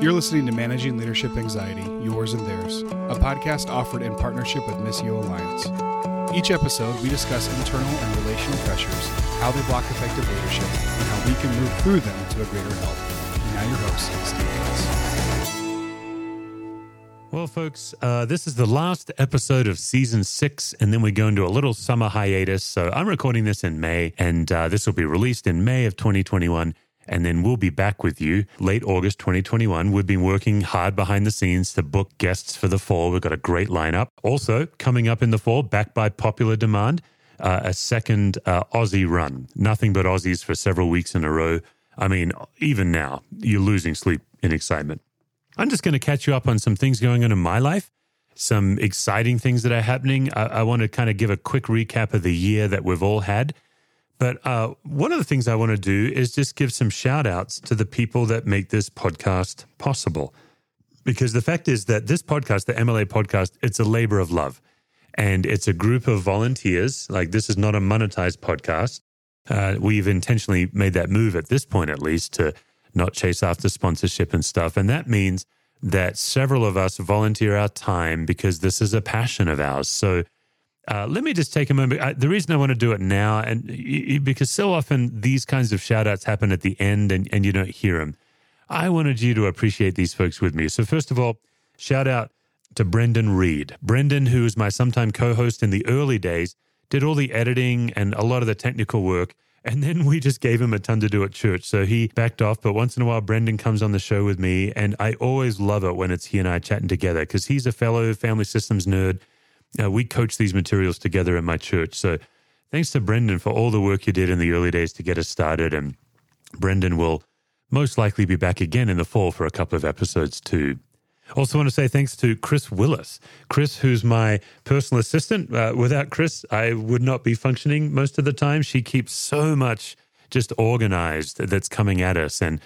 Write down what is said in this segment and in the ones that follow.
You're listening to Managing Leadership Anxiety, Yours and Theirs, a podcast offered in partnership with Missio Alliance. Each episode, we discuss internal and relational pressures, how they block effective leadership, and how we can move through them to a greater health. Now, your host, Steve Cuss. Well, folks, uh, this is the last episode of season six, and then we go into a little summer hiatus. So I'm recording this in May, and uh, this will be released in May of 2021 and then we'll be back with you late August 2021. We've been working hard behind the scenes to book guests for the fall. We've got a great lineup. Also, coming up in the fall, backed by popular demand, uh, a second uh, Aussie run. Nothing but Aussies for several weeks in a row. I mean, even now, you're losing sleep in excitement. I'm just going to catch you up on some things going on in my life, some exciting things that are happening. I, I want to kind of give a quick recap of the year that we've all had but uh, one of the things I want to do is just give some shout outs to the people that make this podcast possible. Because the fact is that this podcast, the MLA podcast, it's a labor of love. And it's a group of volunteers. Like, this is not a monetized podcast. Uh, we've intentionally made that move at this point, at least, to not chase after sponsorship and stuff. And that means that several of us volunteer our time because this is a passion of ours. So uh, let me just take a moment. I, the reason I want to do it now, and because so often these kinds of shout outs happen at the end and, and you don't hear them, I wanted you to appreciate these folks with me. So, first of all, shout out to Brendan Reed. Brendan, who was my sometime co host in the early days, did all the editing and a lot of the technical work. And then we just gave him a ton to do at church. So he backed off. But once in a while, Brendan comes on the show with me. And I always love it when it's he and I chatting together because he's a fellow family systems nerd uh, we coach these materials together in my church. So thanks to Brendan for all the work you did in the early days to get us started. And Brendan will most likely be back again in the fall for a couple of episodes too. Also, want to say thanks to Chris Willis. Chris, who's my personal assistant. Uh, without Chris, I would not be functioning most of the time. She keeps so much just organized that's coming at us. And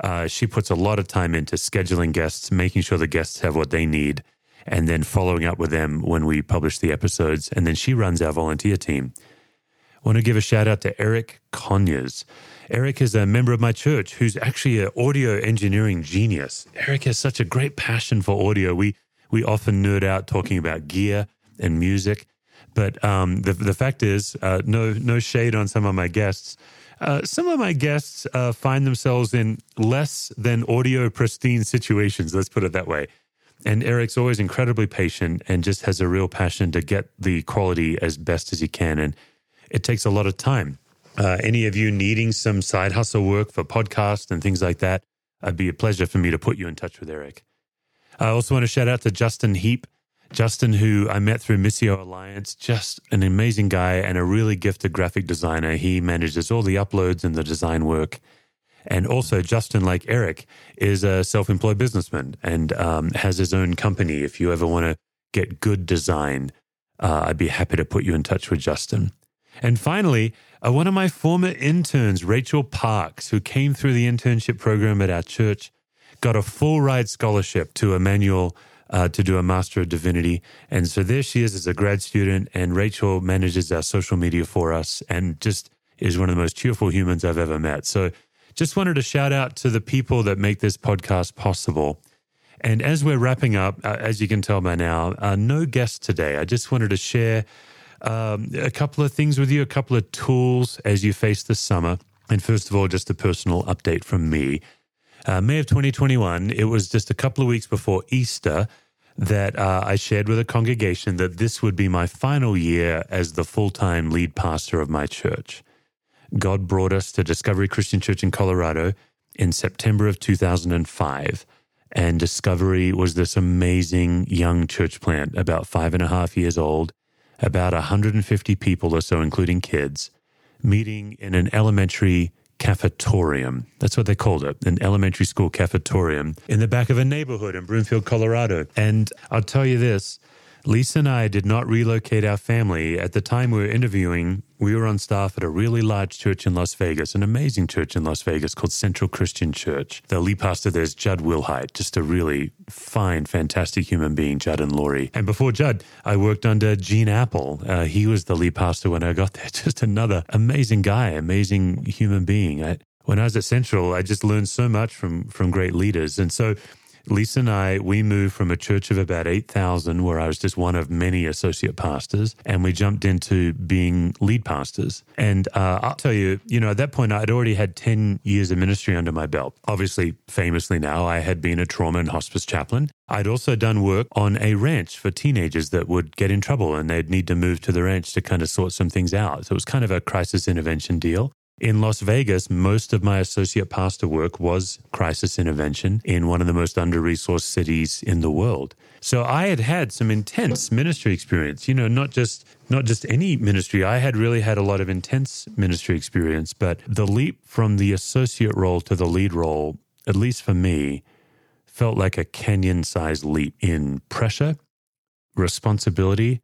uh, she puts a lot of time into scheduling guests, making sure the guests have what they need and then following up with them when we publish the episodes. And then she runs our volunteer team. I want to give a shout out to Eric Conyers. Eric is a member of my church who's actually an audio engineering genius. Eric has such a great passion for audio. We we often nerd out talking about gear and music, but um, the the fact is, uh, no no shade on some of my guests. Uh, some of my guests uh, find themselves in less than audio pristine situations. Let's put it that way. And Eric's always incredibly patient and just has a real passion to get the quality as best as he can. And it takes a lot of time. Uh, any of you needing some side hustle work for podcasts and things like that, it'd be a pleasure for me to put you in touch with Eric. I also want to shout out to Justin Heap. Justin, who I met through Missio Alliance, just an amazing guy and a really gifted graphic designer. He manages all the uploads and the design work. And also, Justin, like Eric, is a self employed businessman and um, has his own company. If you ever want to get good design, uh, I'd be happy to put you in touch with Justin. And finally, uh, one of my former interns, Rachel Parks, who came through the internship program at our church, got a full ride scholarship to Emmanuel uh, to do a Master of Divinity. And so there she is as a grad student, and Rachel manages our social media for us and just is one of the most cheerful humans I've ever met. So just wanted to shout out to the people that make this podcast possible. And as we're wrapping up, uh, as you can tell by now, uh, no guest today. I just wanted to share um, a couple of things with you, a couple of tools as you face the summer. And first of all, just a personal update from me. Uh, May of 2021, it was just a couple of weeks before Easter that uh, I shared with a congregation that this would be my final year as the full time lead pastor of my church. God brought us to Discovery Christian Church in Colorado in September of 2005. And Discovery was this amazing young church plant, about five and a half years old, about 150 people or so, including kids, meeting in an elementary cafetorium. That's what they called it, an elementary school cafetorium in the back of a neighborhood in Broomfield, Colorado. And I'll tell you this Lisa and I did not relocate our family. At the time we were interviewing, we were on staff at a really large church in Las Vegas, an amazing church in Las Vegas called Central Christian Church. The lead pastor there is Judd Wilhite, just a really fine, fantastic human being, Judd and Lori. And before Judd, I worked under Gene Appel. Uh, he was the lead pastor when I got there. Just another amazing guy, amazing human being. I, when I was at Central, I just learned so much from from great leaders. And so Lisa and I, we moved from a church of about 8,000, where I was just one of many associate pastors, and we jumped into being lead pastors. And uh, I'll tell you, you know, at that point, I'd already had 10 years of ministry under my belt. Obviously, famously now, I had been a trauma and hospice chaplain. I'd also done work on a ranch for teenagers that would get in trouble and they'd need to move to the ranch to kind of sort some things out. So it was kind of a crisis intervention deal. In Las Vegas, most of my associate pastor work was crisis intervention in one of the most under resourced cities in the world. So I had had some intense ministry experience, you know, not just not just any ministry. I had really had a lot of intense ministry experience, but the leap from the associate role to the lead role, at least for me, felt like a canyon-sized leap in pressure, responsibility,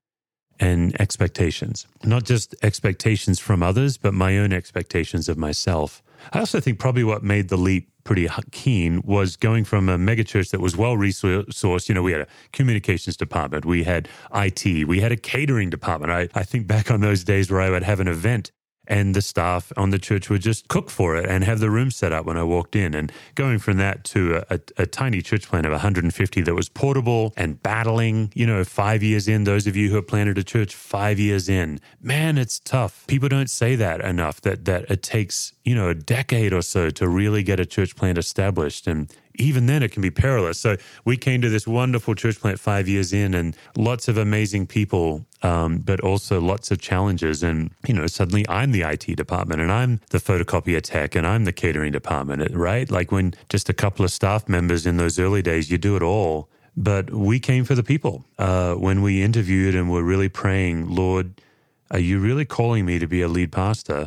and expectations, not just expectations from others, but my own expectations of myself. I also think probably what made the leap pretty keen was going from a megachurch that was well resourced. You know, we had a communications department, we had IT, we had a catering department. I, I think back on those days where I would have an event and the staff on the church would just cook for it and have the room set up when I walked in. And going from that to a, a, a, tiny church plan of 150 that was portable and battling, you know, five years in, those of you who have planted a church five years in, man, it's tough. People don't say that enough that, that it takes, you know, a decade or so to really get a church plant established. And even then it can be perilous. So we came to this wonderful church plant five years in and lots of amazing people, um, but also lots of challenges. And, you know, suddenly I'm the IT department and I'm the photocopier tech and I'm the catering department, right? Like when just a couple of staff members in those early days, you do it all. But we came for the people. Uh, when we interviewed and were really praying, Lord, are you really calling me to be a lead pastor?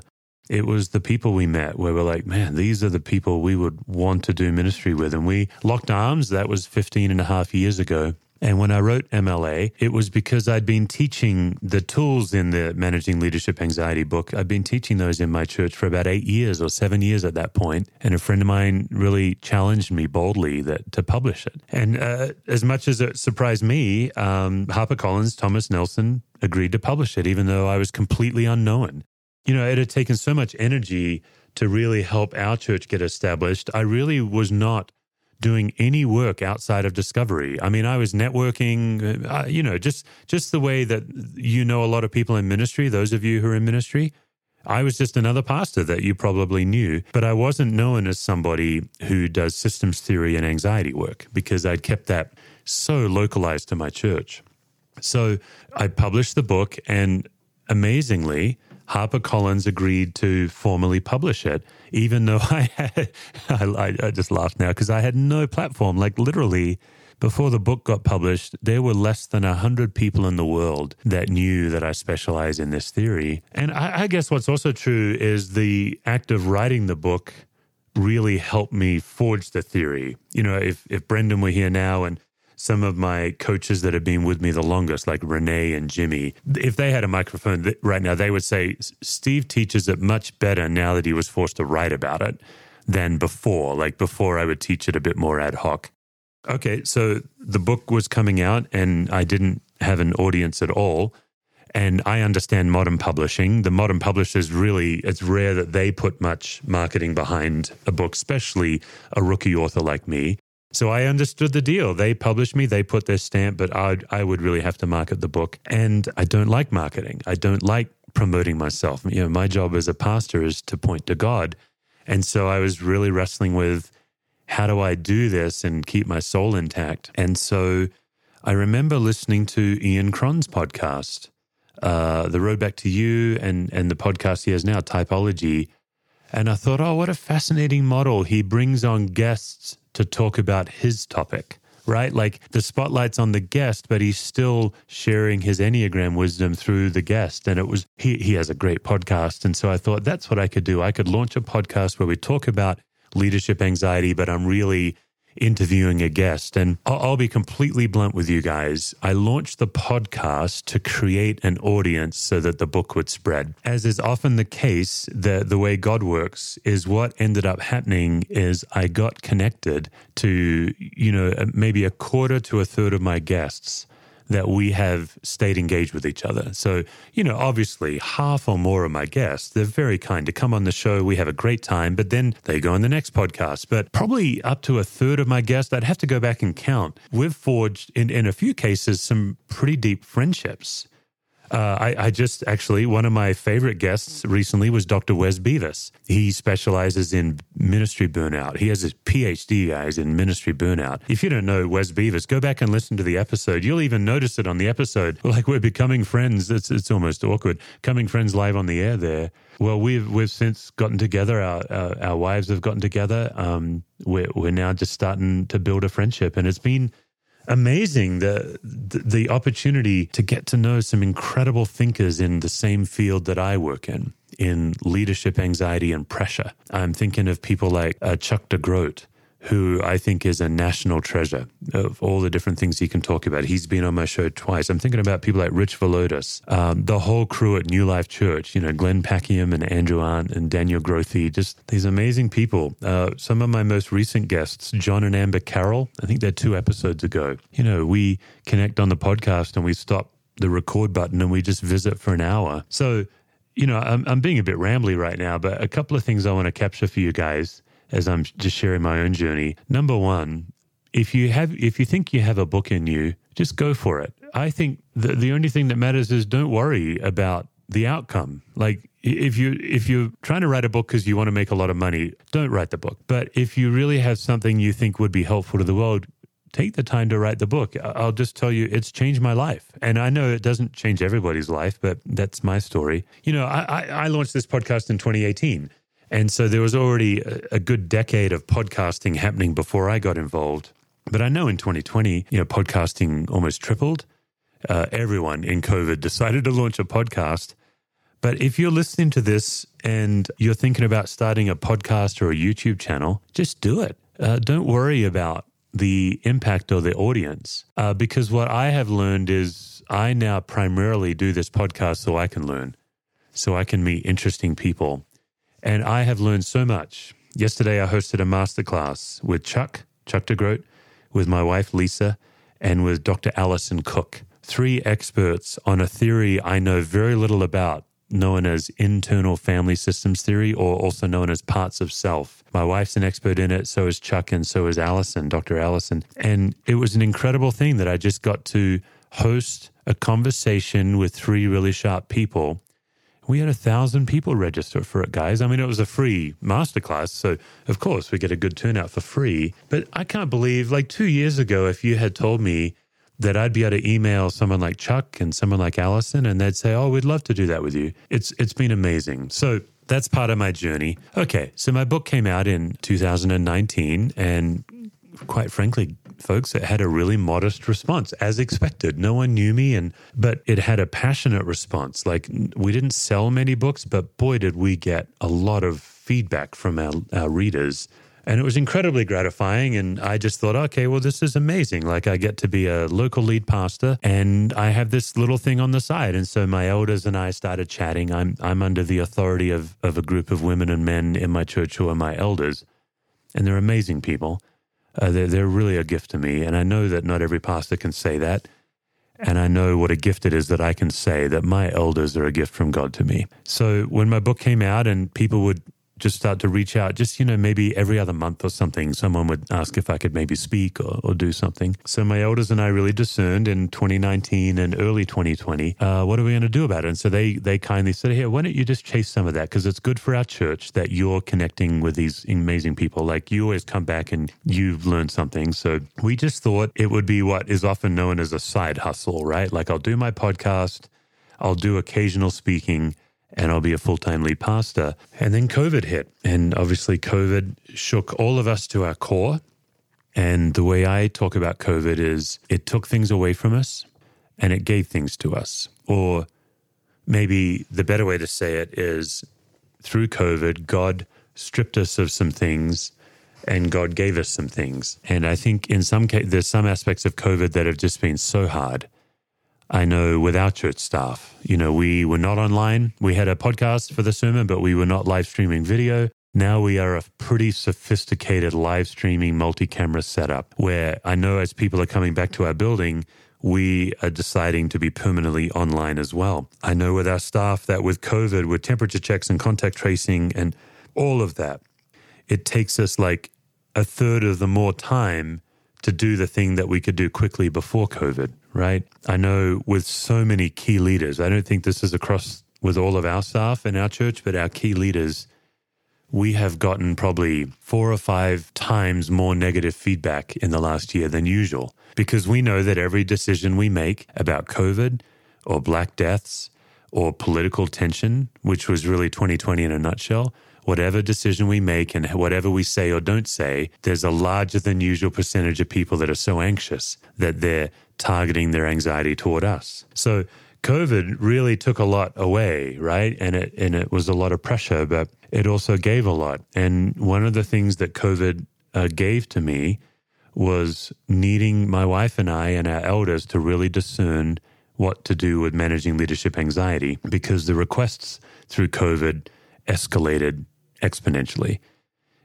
It was the people we met where we're like, man, these are the people we would want to do ministry with. And we locked arms. That was 15 and a half years ago. And when I wrote MLA, it was because I'd been teaching the tools in the Managing Leadership Anxiety book. I'd been teaching those in my church for about eight years or seven years at that point. And a friend of mine really challenged me boldly that to publish it. And uh, as much as it surprised me, um, HarperCollins, Thomas Nelson agreed to publish it, even though I was completely unknown you know, it had taken so much energy to really help our church get established. I really was not doing any work outside of discovery. I mean, I was networking, uh, you know, just just the way that you know a lot of people in ministry, those of you who are in ministry. I was just another pastor that you probably knew, but I wasn't known as somebody who does systems theory and anxiety work because I'd kept that so localized to my church. So I published the book and amazingly, HarperCollins agreed to formally publish it, even though I had, I, I just laughed now because I had no platform. Like literally, before the book got published, there were less than 100 people in the world that knew that I specialize in this theory. And I, I guess what's also true is the act of writing the book really helped me forge the theory. You know, if, if Brendan were here now and some of my coaches that have been with me the longest, like Renee and Jimmy, if they had a microphone right now, they would say Steve teaches it much better now that he was forced to write about it than before. Like before, I would teach it a bit more ad hoc. Okay, so the book was coming out and I didn't have an audience at all. And I understand modern publishing. The modern publishers really, it's rare that they put much marketing behind a book, especially a rookie author like me. So I understood the deal. They published me, they put their stamp, but I'd, I would really have to market the book. And I don't like marketing. I don't like promoting myself. You know, my job as a pastor is to point to God. And so I was really wrestling with how do I do this and keep my soul intact? And so I remember listening to Ian Cron's podcast, uh, The Road Back to You, and, and the podcast he has now, Typology. And I thought, oh, what a fascinating model. He brings on guests to talk about his topic, right? Like the spotlight's on the guest, but he's still sharing his Enneagram wisdom through the guest. And it was, he, he has a great podcast. And so I thought that's what I could do. I could launch a podcast where we talk about leadership anxiety, but I'm really interviewing a guest. And I'll, I'll, be completely blunt with you guys. I launched the podcast to create an audience so that the book would spread. As is often the case, the, the way God works is what ended up happening is I got connected to, you know, maybe a quarter to a third of my guests that we have stayed engaged with each other. So, you know, obviously, half or more of my guests, they're very kind to come on the show. We have a great time, but then they go on the next podcast. But probably up to a third of my guests, I'd have to go back and count. We've forged, in, in a few cases, some pretty deep friendships. Uh, I, I, just actually, one of my favorite guests recently was Dr. Wes Beavis. He specializes in ministry burnout. He has his PhD, guys, in ministry burnout. If you don't know Wes Beavis, go back and listen to the episode. You'll even notice it on the episode. Like we're becoming friends. It's, it's almost awkward. Coming friends live on the air there. Well, we've we've since gotten together. Our our, our wives have gotten together. Um, we're we're now just starting to build a friendship, and it's been amazing the, the, the opportunity to get to know some incredible thinkers in the same field that I work in in leadership anxiety and pressure. I'm thinking of people like uh, Chuck DeGroat, who I think is a national treasure of all the different things he can talk about. He's been on my show twice. I'm thinking about people like Rich Villodas, um, the whole crew at New Life Church, you know, Glenn Packiam and Andrew Arndt and Daniel Grothe, just these amazing people. Uh, some of my most recent guests, John and Amber Carroll, I think they're two episodes ago. You know, we connect on the podcast and we stop the record button and we just visit for an hour. So, you know, I'm, I'm being a bit rambly right now, but a couple of things I want to capture for you guys as I'm just sharing my own journey. Number one, if you have if you think you have a book in you, just go for it. I think the the only thing that matters is don't worry about the outcome. Like if you if you're trying to write a book because you want to make a lot of money, don't write the book. But if you really have something you think would be helpful to the world, take the time to write the book. I'll just tell you, it's changed my life. And I know it doesn't change everybody's life, but that's my story. You know, I, I, I launched this podcast in 2018. And so there was already a, good decade of podcasting happening before I got involved. But I know in 2020, you know, podcasting almost tripled. Uh, everyone in COVID decided to launch a podcast. But if you're listening to this and you're thinking about starting a podcast or a YouTube channel, just do it. Uh, don't worry about the impact or the audience. Uh, because what I have learned is I now primarily do this podcast so I can learn, so I can meet interesting people. And I have learned so much. Yesterday, I hosted a masterclass with Chuck, Chuck DeGroat, with my wife, Lisa, and with Dr. Alison Cook, three experts on a theory I know very little about, known as internal family systems theory, or also known as parts of self. My wife's an expert in it, so is Chuck, and so is Alison, Dr. Alison. And it was an incredible thing that I just got to host a conversation with three really sharp people we had a thousand people register for it, guys. I mean, it was a free masterclass. So, of course, we get a good turnout for free. But I can't believe, like two years ago, if you had told me that I'd be able to email someone like Chuck and someone like Alison, and they'd say, Oh, we'd love to do that with you. It's it's been amazing. So that's part of my journey. Okay, so my book came out in 2019 and quite frankly folks, it had a really modest response, as expected. No one knew me, and but it had a passionate response. Like we didn't sell many books, but boy, did we get a lot of feedback from our, our readers. And it was incredibly gratifying. And I just thought, okay, well, this is amazing. Like, I get to be a local lead pastor and I have this little thing on the side. And so my elders and I started chatting. I'm, I'm under the authority of, of a group of women and men in my church who are my elders. And they're amazing people. Uh, they're, they're really a gift to me. And I know that not every pastor can say that. And I know what a gift it is that I can say that my elders are a gift from God to me. So when my book came out and people would just start to reach out, just, you know, maybe every other month or something, someone would ask if I could maybe speak or, or do something. So my elders and I really discerned in 2019 and early 2020, uh, what are we going to do about it? And so they, they kindly said, here, why don't you just chase some of that? Because it's good for our church that you're connecting with these amazing people. Like you always come back and you've learned something. So we just thought it would be what is often known as a side hustle, right? Like I'll do my podcast, I'll do occasional speaking and I'll be a full time lead pastor. And then COVID hit. And obviously, COVID shook all of us to our core. And the way I talk about COVID is it took things away from us and it gave things to us. Or maybe the better way to say it is through COVID, God stripped us of some things and God gave us some things. And I think in some case, there's some aspects of COVID that have just been so hard I know with our church staff, you know, we were not online. We had a podcast for the sermon, but we were not live streaming video. Now we are a pretty sophisticated live streaming multi camera setup where I know as people are coming back to our building, we are deciding to be permanently online as well. I know with our staff that with COVID, with temperature checks and contact tracing and all of that, it takes us like a third of the more time to do the thing that we could do quickly before COVID, right? I know with so many key leaders, I don't think this is across with all of our staff in our church, but our key leaders, we have gotten probably four or five times more negative feedback in the last year than usual because we know that every decision we make about COVID or Black deaths or political tension, which was really 2020 in a nutshell, whatever decision we make and whatever we say or don't say, there's a larger than usual percentage of people that are so anxious that they're targeting their anxiety toward us. So COVID really took a lot away, right? And it and it was a lot of pressure, but it also gave a lot. And one of the things that COVID uh, gave to me was needing my wife and I and our elders to really discern what to do with managing leadership anxiety because the requests through COVID escalated exponentially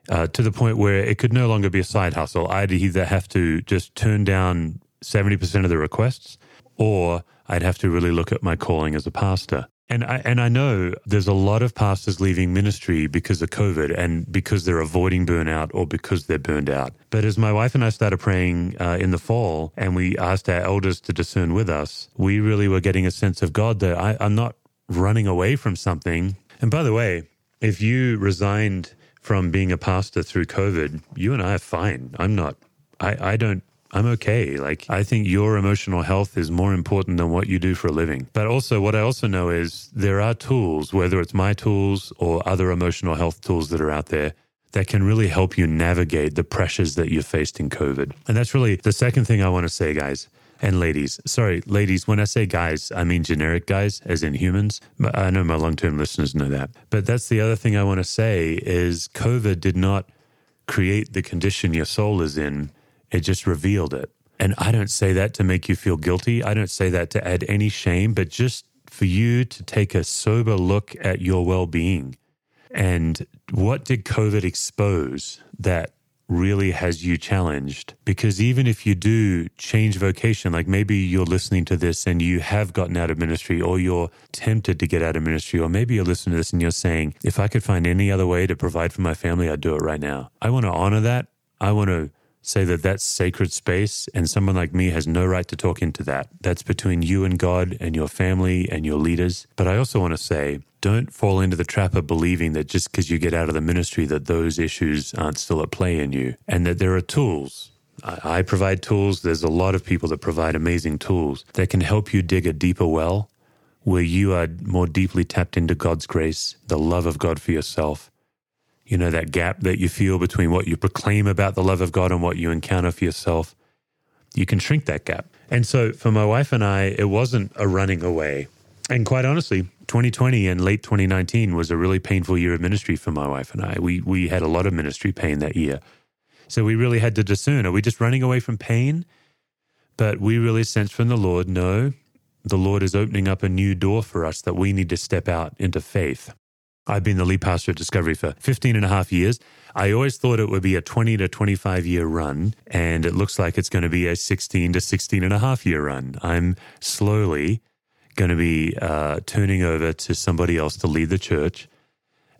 uh, to the point where it could no longer be a side hustle. I'd either have to just turn down 70% of the requests or I'd have to really look at my calling as a pastor. And I, and I know there's a lot of pastors leaving ministry because of COVID and because they're avoiding burnout or because they're burned out. But as my wife and I started praying uh, in the fall and we asked our elders to discern with us, we really were getting a sense of God that I, I'm not running away from something. And by the way, if you resigned from being a pastor through COVID, you and I are fine. I'm not. I, I don't I'm okay. Like, I think your emotional health is more important than what you do for a living. But also, what I also know is there are tools, whether it's my tools or other emotional health tools that are out there, that can really help you navigate the pressures that you faced in COVID. And that's really the second thing I want to say, guys. And ladies, sorry, ladies, when I say guys, I mean generic guys, as in humans. I know my long term listeners know that. But that's the other thing I want to say is COVID did not create the condition your soul is in it just revealed it. And I don't say that to make you feel guilty. I don't say that to add any shame, but just for you to take a sober look at your well being. And what did COVID expose that really has you challenged? Because even if you do change vocation, like maybe you're listening to this and you have gotten out of ministry or you're tempted to get out of ministry, or maybe you're listening to this and you're saying, if I could find any other way to provide for my family, I'd do it right now. I want to honor that. I want to say that that's sacred space and someone like me has no right to talk into that. That's between you and God and your family and your leaders. But I also want to say, don't fall into the trap of believing that just because you get out of the ministry that those issues aren't still at play in you and that there are tools I provide tools. There's a lot of people that provide amazing tools that can help you dig a deeper well where you are more deeply tapped into God's grace, the love of God for yourself, you know, that gap that you feel between what you proclaim about the love of God and what you encounter for yourself, you can shrink that gap. And so for my wife and I, it wasn't a running away. And quite honestly, 2020 and late 2019 was a really painful year of ministry for my wife and I. We we had a lot of ministry pain that year. So we really had to discern are we just running away from pain? But we really sensed from the Lord, no, the Lord is opening up a new door for us that we need to step out into faith. I've been the lead pastor at Discovery for 15 and a half years. I always thought it would be a 20 to 25 year run, and it looks like it's going to be a 16 to 16 and a half year run. I'm slowly going to be uh, turning over to somebody else to lead the church.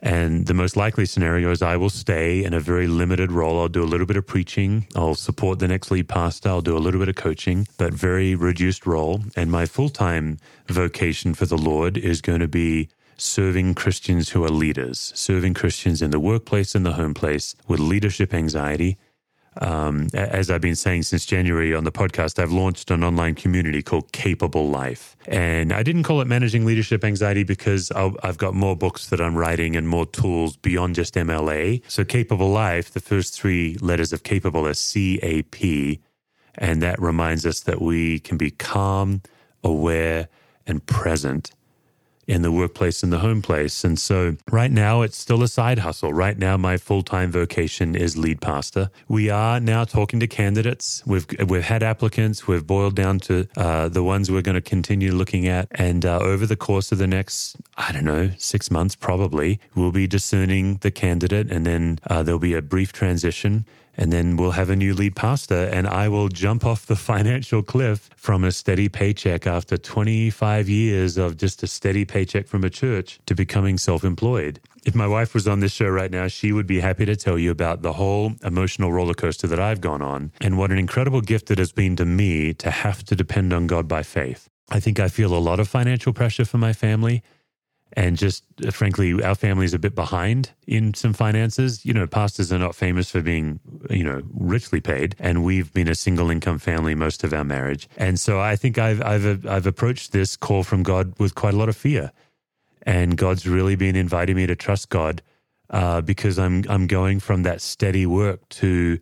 And the most likely scenario is I will stay in a very limited role. I'll do a little bit of preaching. I'll support the next lead pastor. I'll do a little bit of coaching, but very reduced role. And my full time vocation for the Lord is going to be serving Christians who are leaders, serving Christians in the workplace and the home place with leadership anxiety. Um, as I've been saying since January on the podcast, I've launched an online community called Capable Life. And I didn't call it Managing Leadership Anxiety because I've got more books that I'm writing and more tools beyond just MLA. So, Capable Life, the first three letters of capable are C A P. And that reminds us that we can be calm, aware, and present in the workplace and the home place. And so right now it's still a side hustle. Right now my full-time vocation is lead pastor. We are now talking to candidates. We've we've had applicants. We've boiled down to uh, the ones we're going to continue looking at. And uh, over the course of the next, I don't know, six months probably, we'll be discerning the candidate, and then uh, there'll be a brief transition And then we'll have a new lead pastor, and I will jump off the financial cliff from a steady paycheck after 25 years of just a steady paycheck from a church to becoming self employed. If my wife was on this show right now, she would be happy to tell you about the whole emotional roller coaster that I've gone on and what an incredible gift it has been to me to have to depend on God by faith. I think I feel a lot of financial pressure for my family and just uh, frankly our family is a bit behind in some finances. You know pastors are not famous for being you know richly paid and we've been a single income family most of our marriage. And so i think i've i've i've approached this call from god with quite a lot of fear. And god's really been inviting me to trust god uh, because i'm i'm going from that steady work to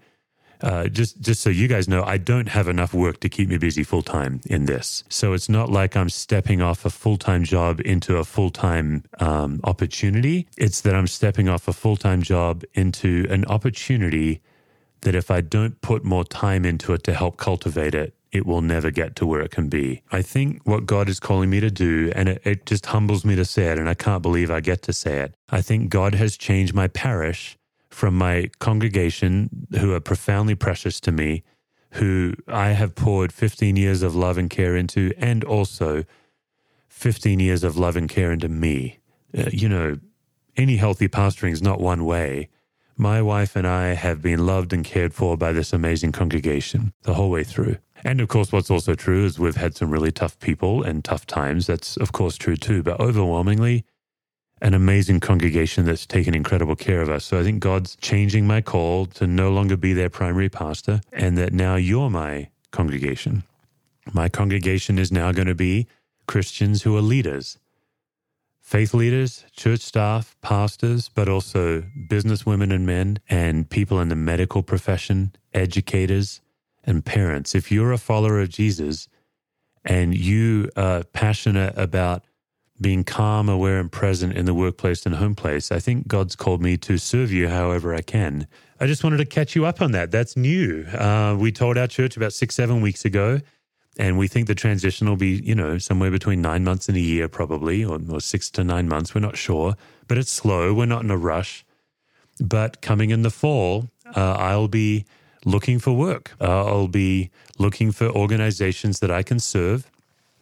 uh, just just so you guys know, I don't have enough work to keep me busy full time in this. So it's not like I'm stepping off a full time job into a full time um, opportunity. It's that I'm stepping off a full time job into an opportunity that if I don't put more time into it to help cultivate it, it will never get to where it can be. I think what God is calling me to do, and it, it just humbles me to say it, and I can't believe I get to say it. I think God has changed my parish from my congregation who are profoundly precious to me, who I have poured 15 years of love and care into, and also 15 years of love and care into me. Uh, you know, any healthy pastoring is not one way. My wife and I have been loved and cared for by this amazing congregation the whole way through. And of course, what's also true is we've had some really tough people and tough times. That's, of course, true too. But overwhelmingly, an amazing congregation that's taken incredible care of us. So I think God's changing my call to no longer be their primary pastor, and that now you're my congregation. My congregation is now going to be Christians who are leaders, faith leaders, church staff, pastors, but also business women and men, and people in the medical profession, educators, and parents. If you're a follower of Jesus and you are passionate about being calm, aware, and present in the workplace and home place. I think God's called me to serve you however I can. I just wanted to catch you up on that. That's new. Uh, we told our church about six, seven weeks ago, and we think the transition will be, you know, somewhere between nine months and a year, probably, or, or six to nine months. We're not sure, but it's slow. We're not in a rush. But coming in the fall, uh, I'll be looking for work. Uh, I'll be looking for organizations that I can serve.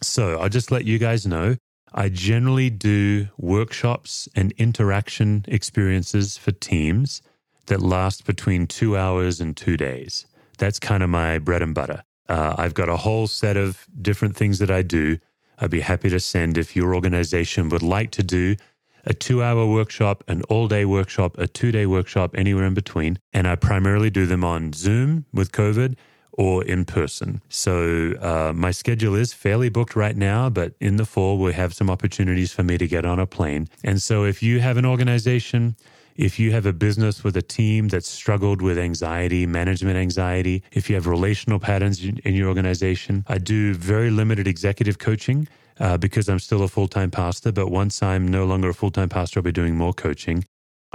So I'll just let you guys know I generally do workshops and interaction experiences for teams that last between two hours and two days. That's kind of my bread and butter. Uh, I've got a whole set of different things that I do. I'd be happy to send if your organization would like to do a two hour workshop, an all day workshop, a two day workshop, anywhere in between. And I primarily do them on Zoom with COVID or in person. So uh, my schedule is fairly booked right now, but in the fall, we have some opportunities for me to get on a plane. And so if you have an organization, if you have a business with a team that's struggled with anxiety, management anxiety, if you have relational patterns in your organization, I do very limited executive coaching. Uh, because I'm still a full time pastor, but once I'm no longer a full time pastor, I'll be doing more coaching.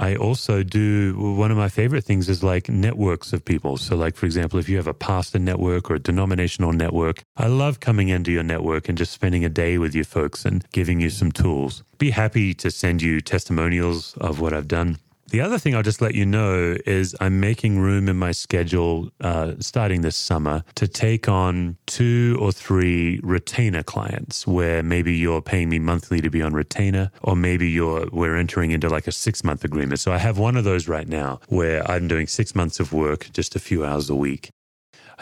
I also do one of my favorite things is like networks of people. So, like, for example, if you have a pastor network or a denominational network, I love coming into your network and just spending a day with you folks and giving you some tools. Be happy to send you testimonials of what I've done. The other thing I'll just let you know is I'm making room in my schedule uh, starting this summer to take on two or three retainer clients where maybe you're paying me monthly to be on retainer, or maybe you're we're entering into like a six month agreement. So I have one of those right now where I'm doing six months of work, just a few hours a week.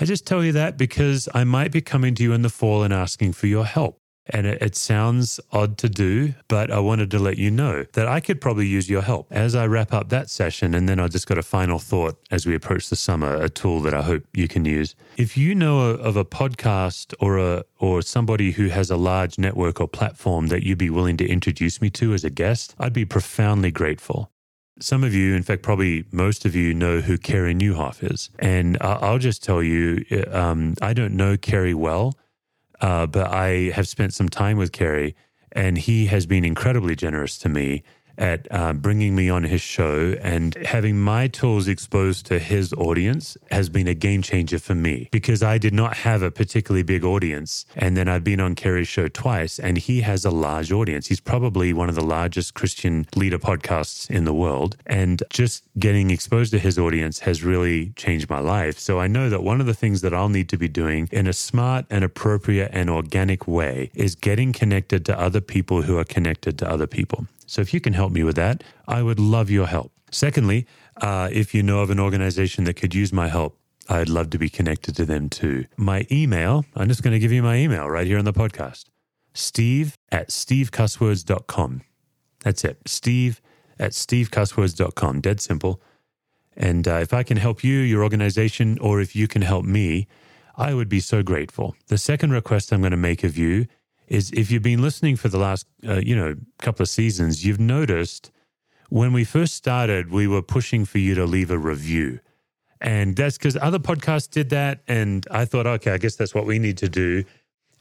I just tell you that because I might be coming to you in the fall and asking for your help. And it, it, sounds odd to do, but I wanted to let you know that I could probably use your help as I wrap up that session. And then I just got a final thought as we approach the summer, a tool that I hope you can use. If you know of a podcast or a or somebody who has a large network or platform that you'd be willing to introduce me to as a guest, I'd be profoundly grateful. Some of you, in fact, probably most of you know who Carey Nieuwhof is. And I'll just tell you, um, I don't know Carey well. Uh, but I have spent some time with Carey, and he has been incredibly generous to me at uh, bringing me on his show and having my tools exposed to his audience has been a game changer for me because I did not have a particularly big audience. And then I've been on Carey's show twice and he has a large audience. He's probably one of the largest Christian leader podcasts in the world. And just getting exposed to his audience has really changed my life. So I know that one of the things that I'll need to be doing in a smart and appropriate and organic way is getting connected to other people who are connected to other people. So if you can help me with that, I would love your help. Secondly, uh, if you know of an organization that could use my help, I'd love to be connected to them too. My email, I'm just going to give you my email right here on the podcast steve at stevecusswords.com. That's it. Steve at stevecusswords.com. Dead simple. And uh, if I can help you, your organization, or if you can help me, I would be so grateful. The second request I'm going to make of you is if you've been listening for the last, uh, you know, couple of seasons, you've noticed when we first started, we were pushing for you to leave a review. And that's because other podcasts did that. And I thought, okay, I guess that's what we need to do.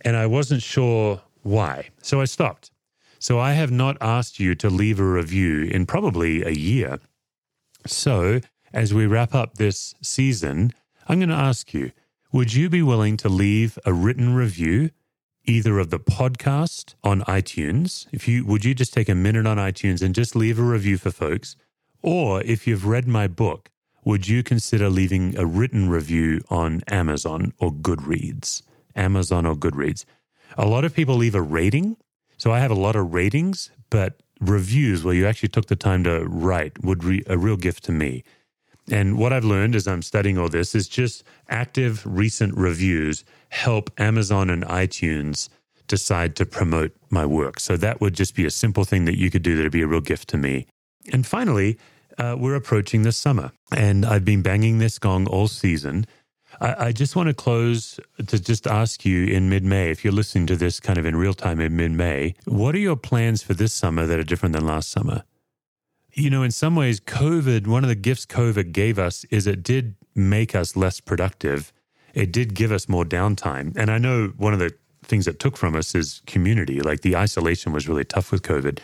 And I wasn't sure why. So I stopped. So I have not asked you to leave a review in probably a year. So as we wrap up this season, I'm going to ask you would you be willing to leave a written review either of the podcast on iTunes. If you would you just take a minute on iTunes and just leave a review for folks, or if you've read my book, would you consider leaving a written review on Amazon or Goodreads? Amazon or Goodreads. A lot of people leave a rating. So I have a lot of ratings, but reviews where you actually took the time to write would be a real gift to me. And what I've learned as I'm studying all this is just active recent reviews help Amazon and iTunes decide to promote my work. So that would just be a simple thing that you could do that would be a real gift to me. And finally, uh, we're approaching the summer, and I've been banging this gong all season. I, I just want to close to just ask you in mid May, if you're listening to this kind of in real time in mid May, what are your plans for this summer that are different than last summer? You know, in some ways, COVID, one of the gifts COVID gave us is it did make us less productive it did give us more downtime. And I know one of the things it took from us is community. Like the isolation was really tough with COVID.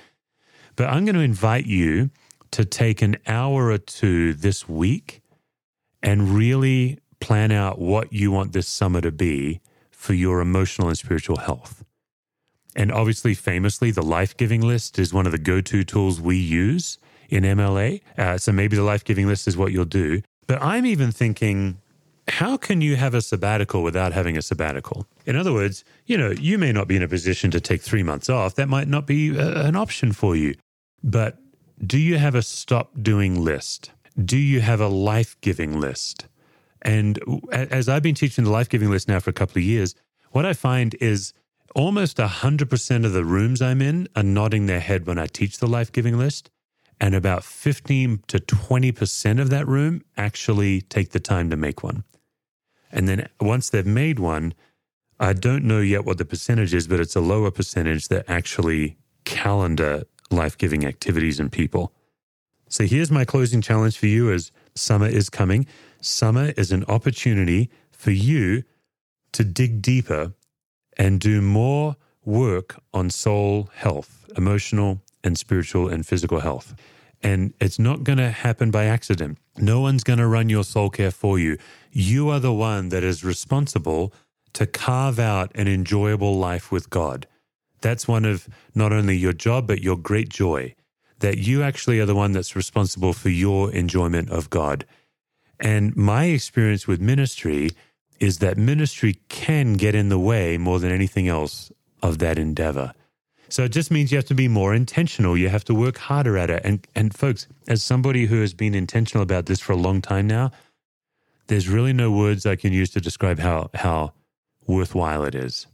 But I'm going to invite you to take an hour or two this week and really plan out what you want this summer to be for your emotional and spiritual health. And obviously, famously, the life giving list is one of the go to tools we use in MLA. Uh, so maybe the life giving list is what you'll do. But I'm even thinking how can you have a sabbatical without having a sabbatical? In other words, you know, you may not be in a position to take three months off. That might not be a, uh, an option for you. But do you have a stop doing list? Do you have a life giving list? And as I've been teaching the life giving list now for a couple of years, what I find is almost 100% of the rooms I'm in are nodding their head when I teach the life giving list and about 15 to 20% of that room actually take the time to make one. And then once they've made one, I don't know yet what the percentage is, but it's a lower percentage that actually calendar life giving activities and people. So here's my closing challenge for you as summer is coming. Summer is an opportunity for you to dig deeper and do more work on soul health, emotional and spiritual and physical health. And it's not going to happen by accident. No one's going to run your soul care for you. You are the one that is responsible to carve out an enjoyable life with God. That's one of not only your job, but your great joy that you actually are the one that's responsible for your enjoyment of God. And my experience with ministry is that ministry can get in the way more than anything else of that endeavor. So it just means you have to be more intentional. You have to work harder at it. And and folks, as somebody who has been intentional about this for a long time now, there's really no words I can use to describe how how worthwhile it is.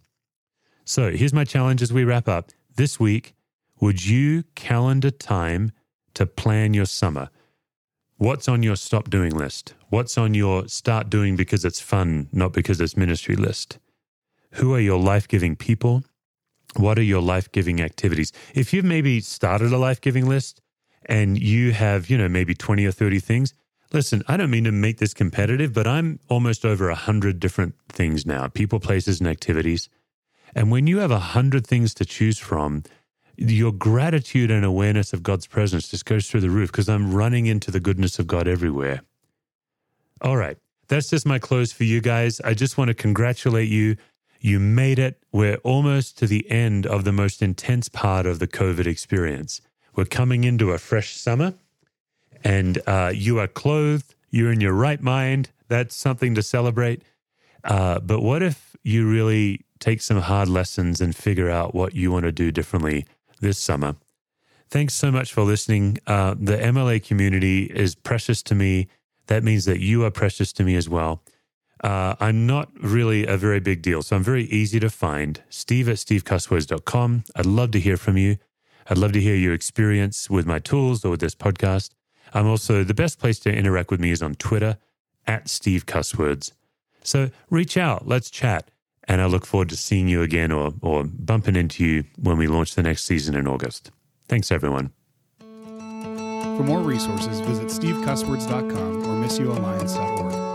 So here's my challenge as we wrap up. This week, would you calendar time to plan your summer? What's on your stop doing list? What's on your start doing because it's fun, not because it's ministry list? Who are your life giving people? What are your life giving activities? If you've maybe started a life giving list and you have, you know, maybe 20 or 30 things, listen, I don't mean to make this competitive, but I'm almost over a 100 different things now people, places, and activities. And when you have a 100 things to choose from, your gratitude and awareness of God's presence just goes through the roof because I'm running into the goodness of God everywhere. All right. That's just my close for you guys. I just want to congratulate you. You made it. We're almost to the end of the most intense part of the COVID experience. We're coming into a fresh summer and uh, you are clothed, you're in your right mind. That's something to celebrate. Uh, but what if you really take some hard lessons and figure out what you want to do differently this summer? Thanks so much for listening. Uh, the MLA community is precious to me. That means that you are precious to me as well. Uh, I'm not really a very big deal, so I'm very easy to find. Steve at stevecusswords.com. I'd love to hear from you. I'd love to hear your experience with my tools or with this podcast. I'm also the best place to interact with me is on Twitter at Steve Cusswords. So reach out, let's chat. And I look forward to seeing you again or, or bumping into you when we launch the next season in August. Thanks, everyone. For more resources, visit stevecusswords.com or missioalliance.org.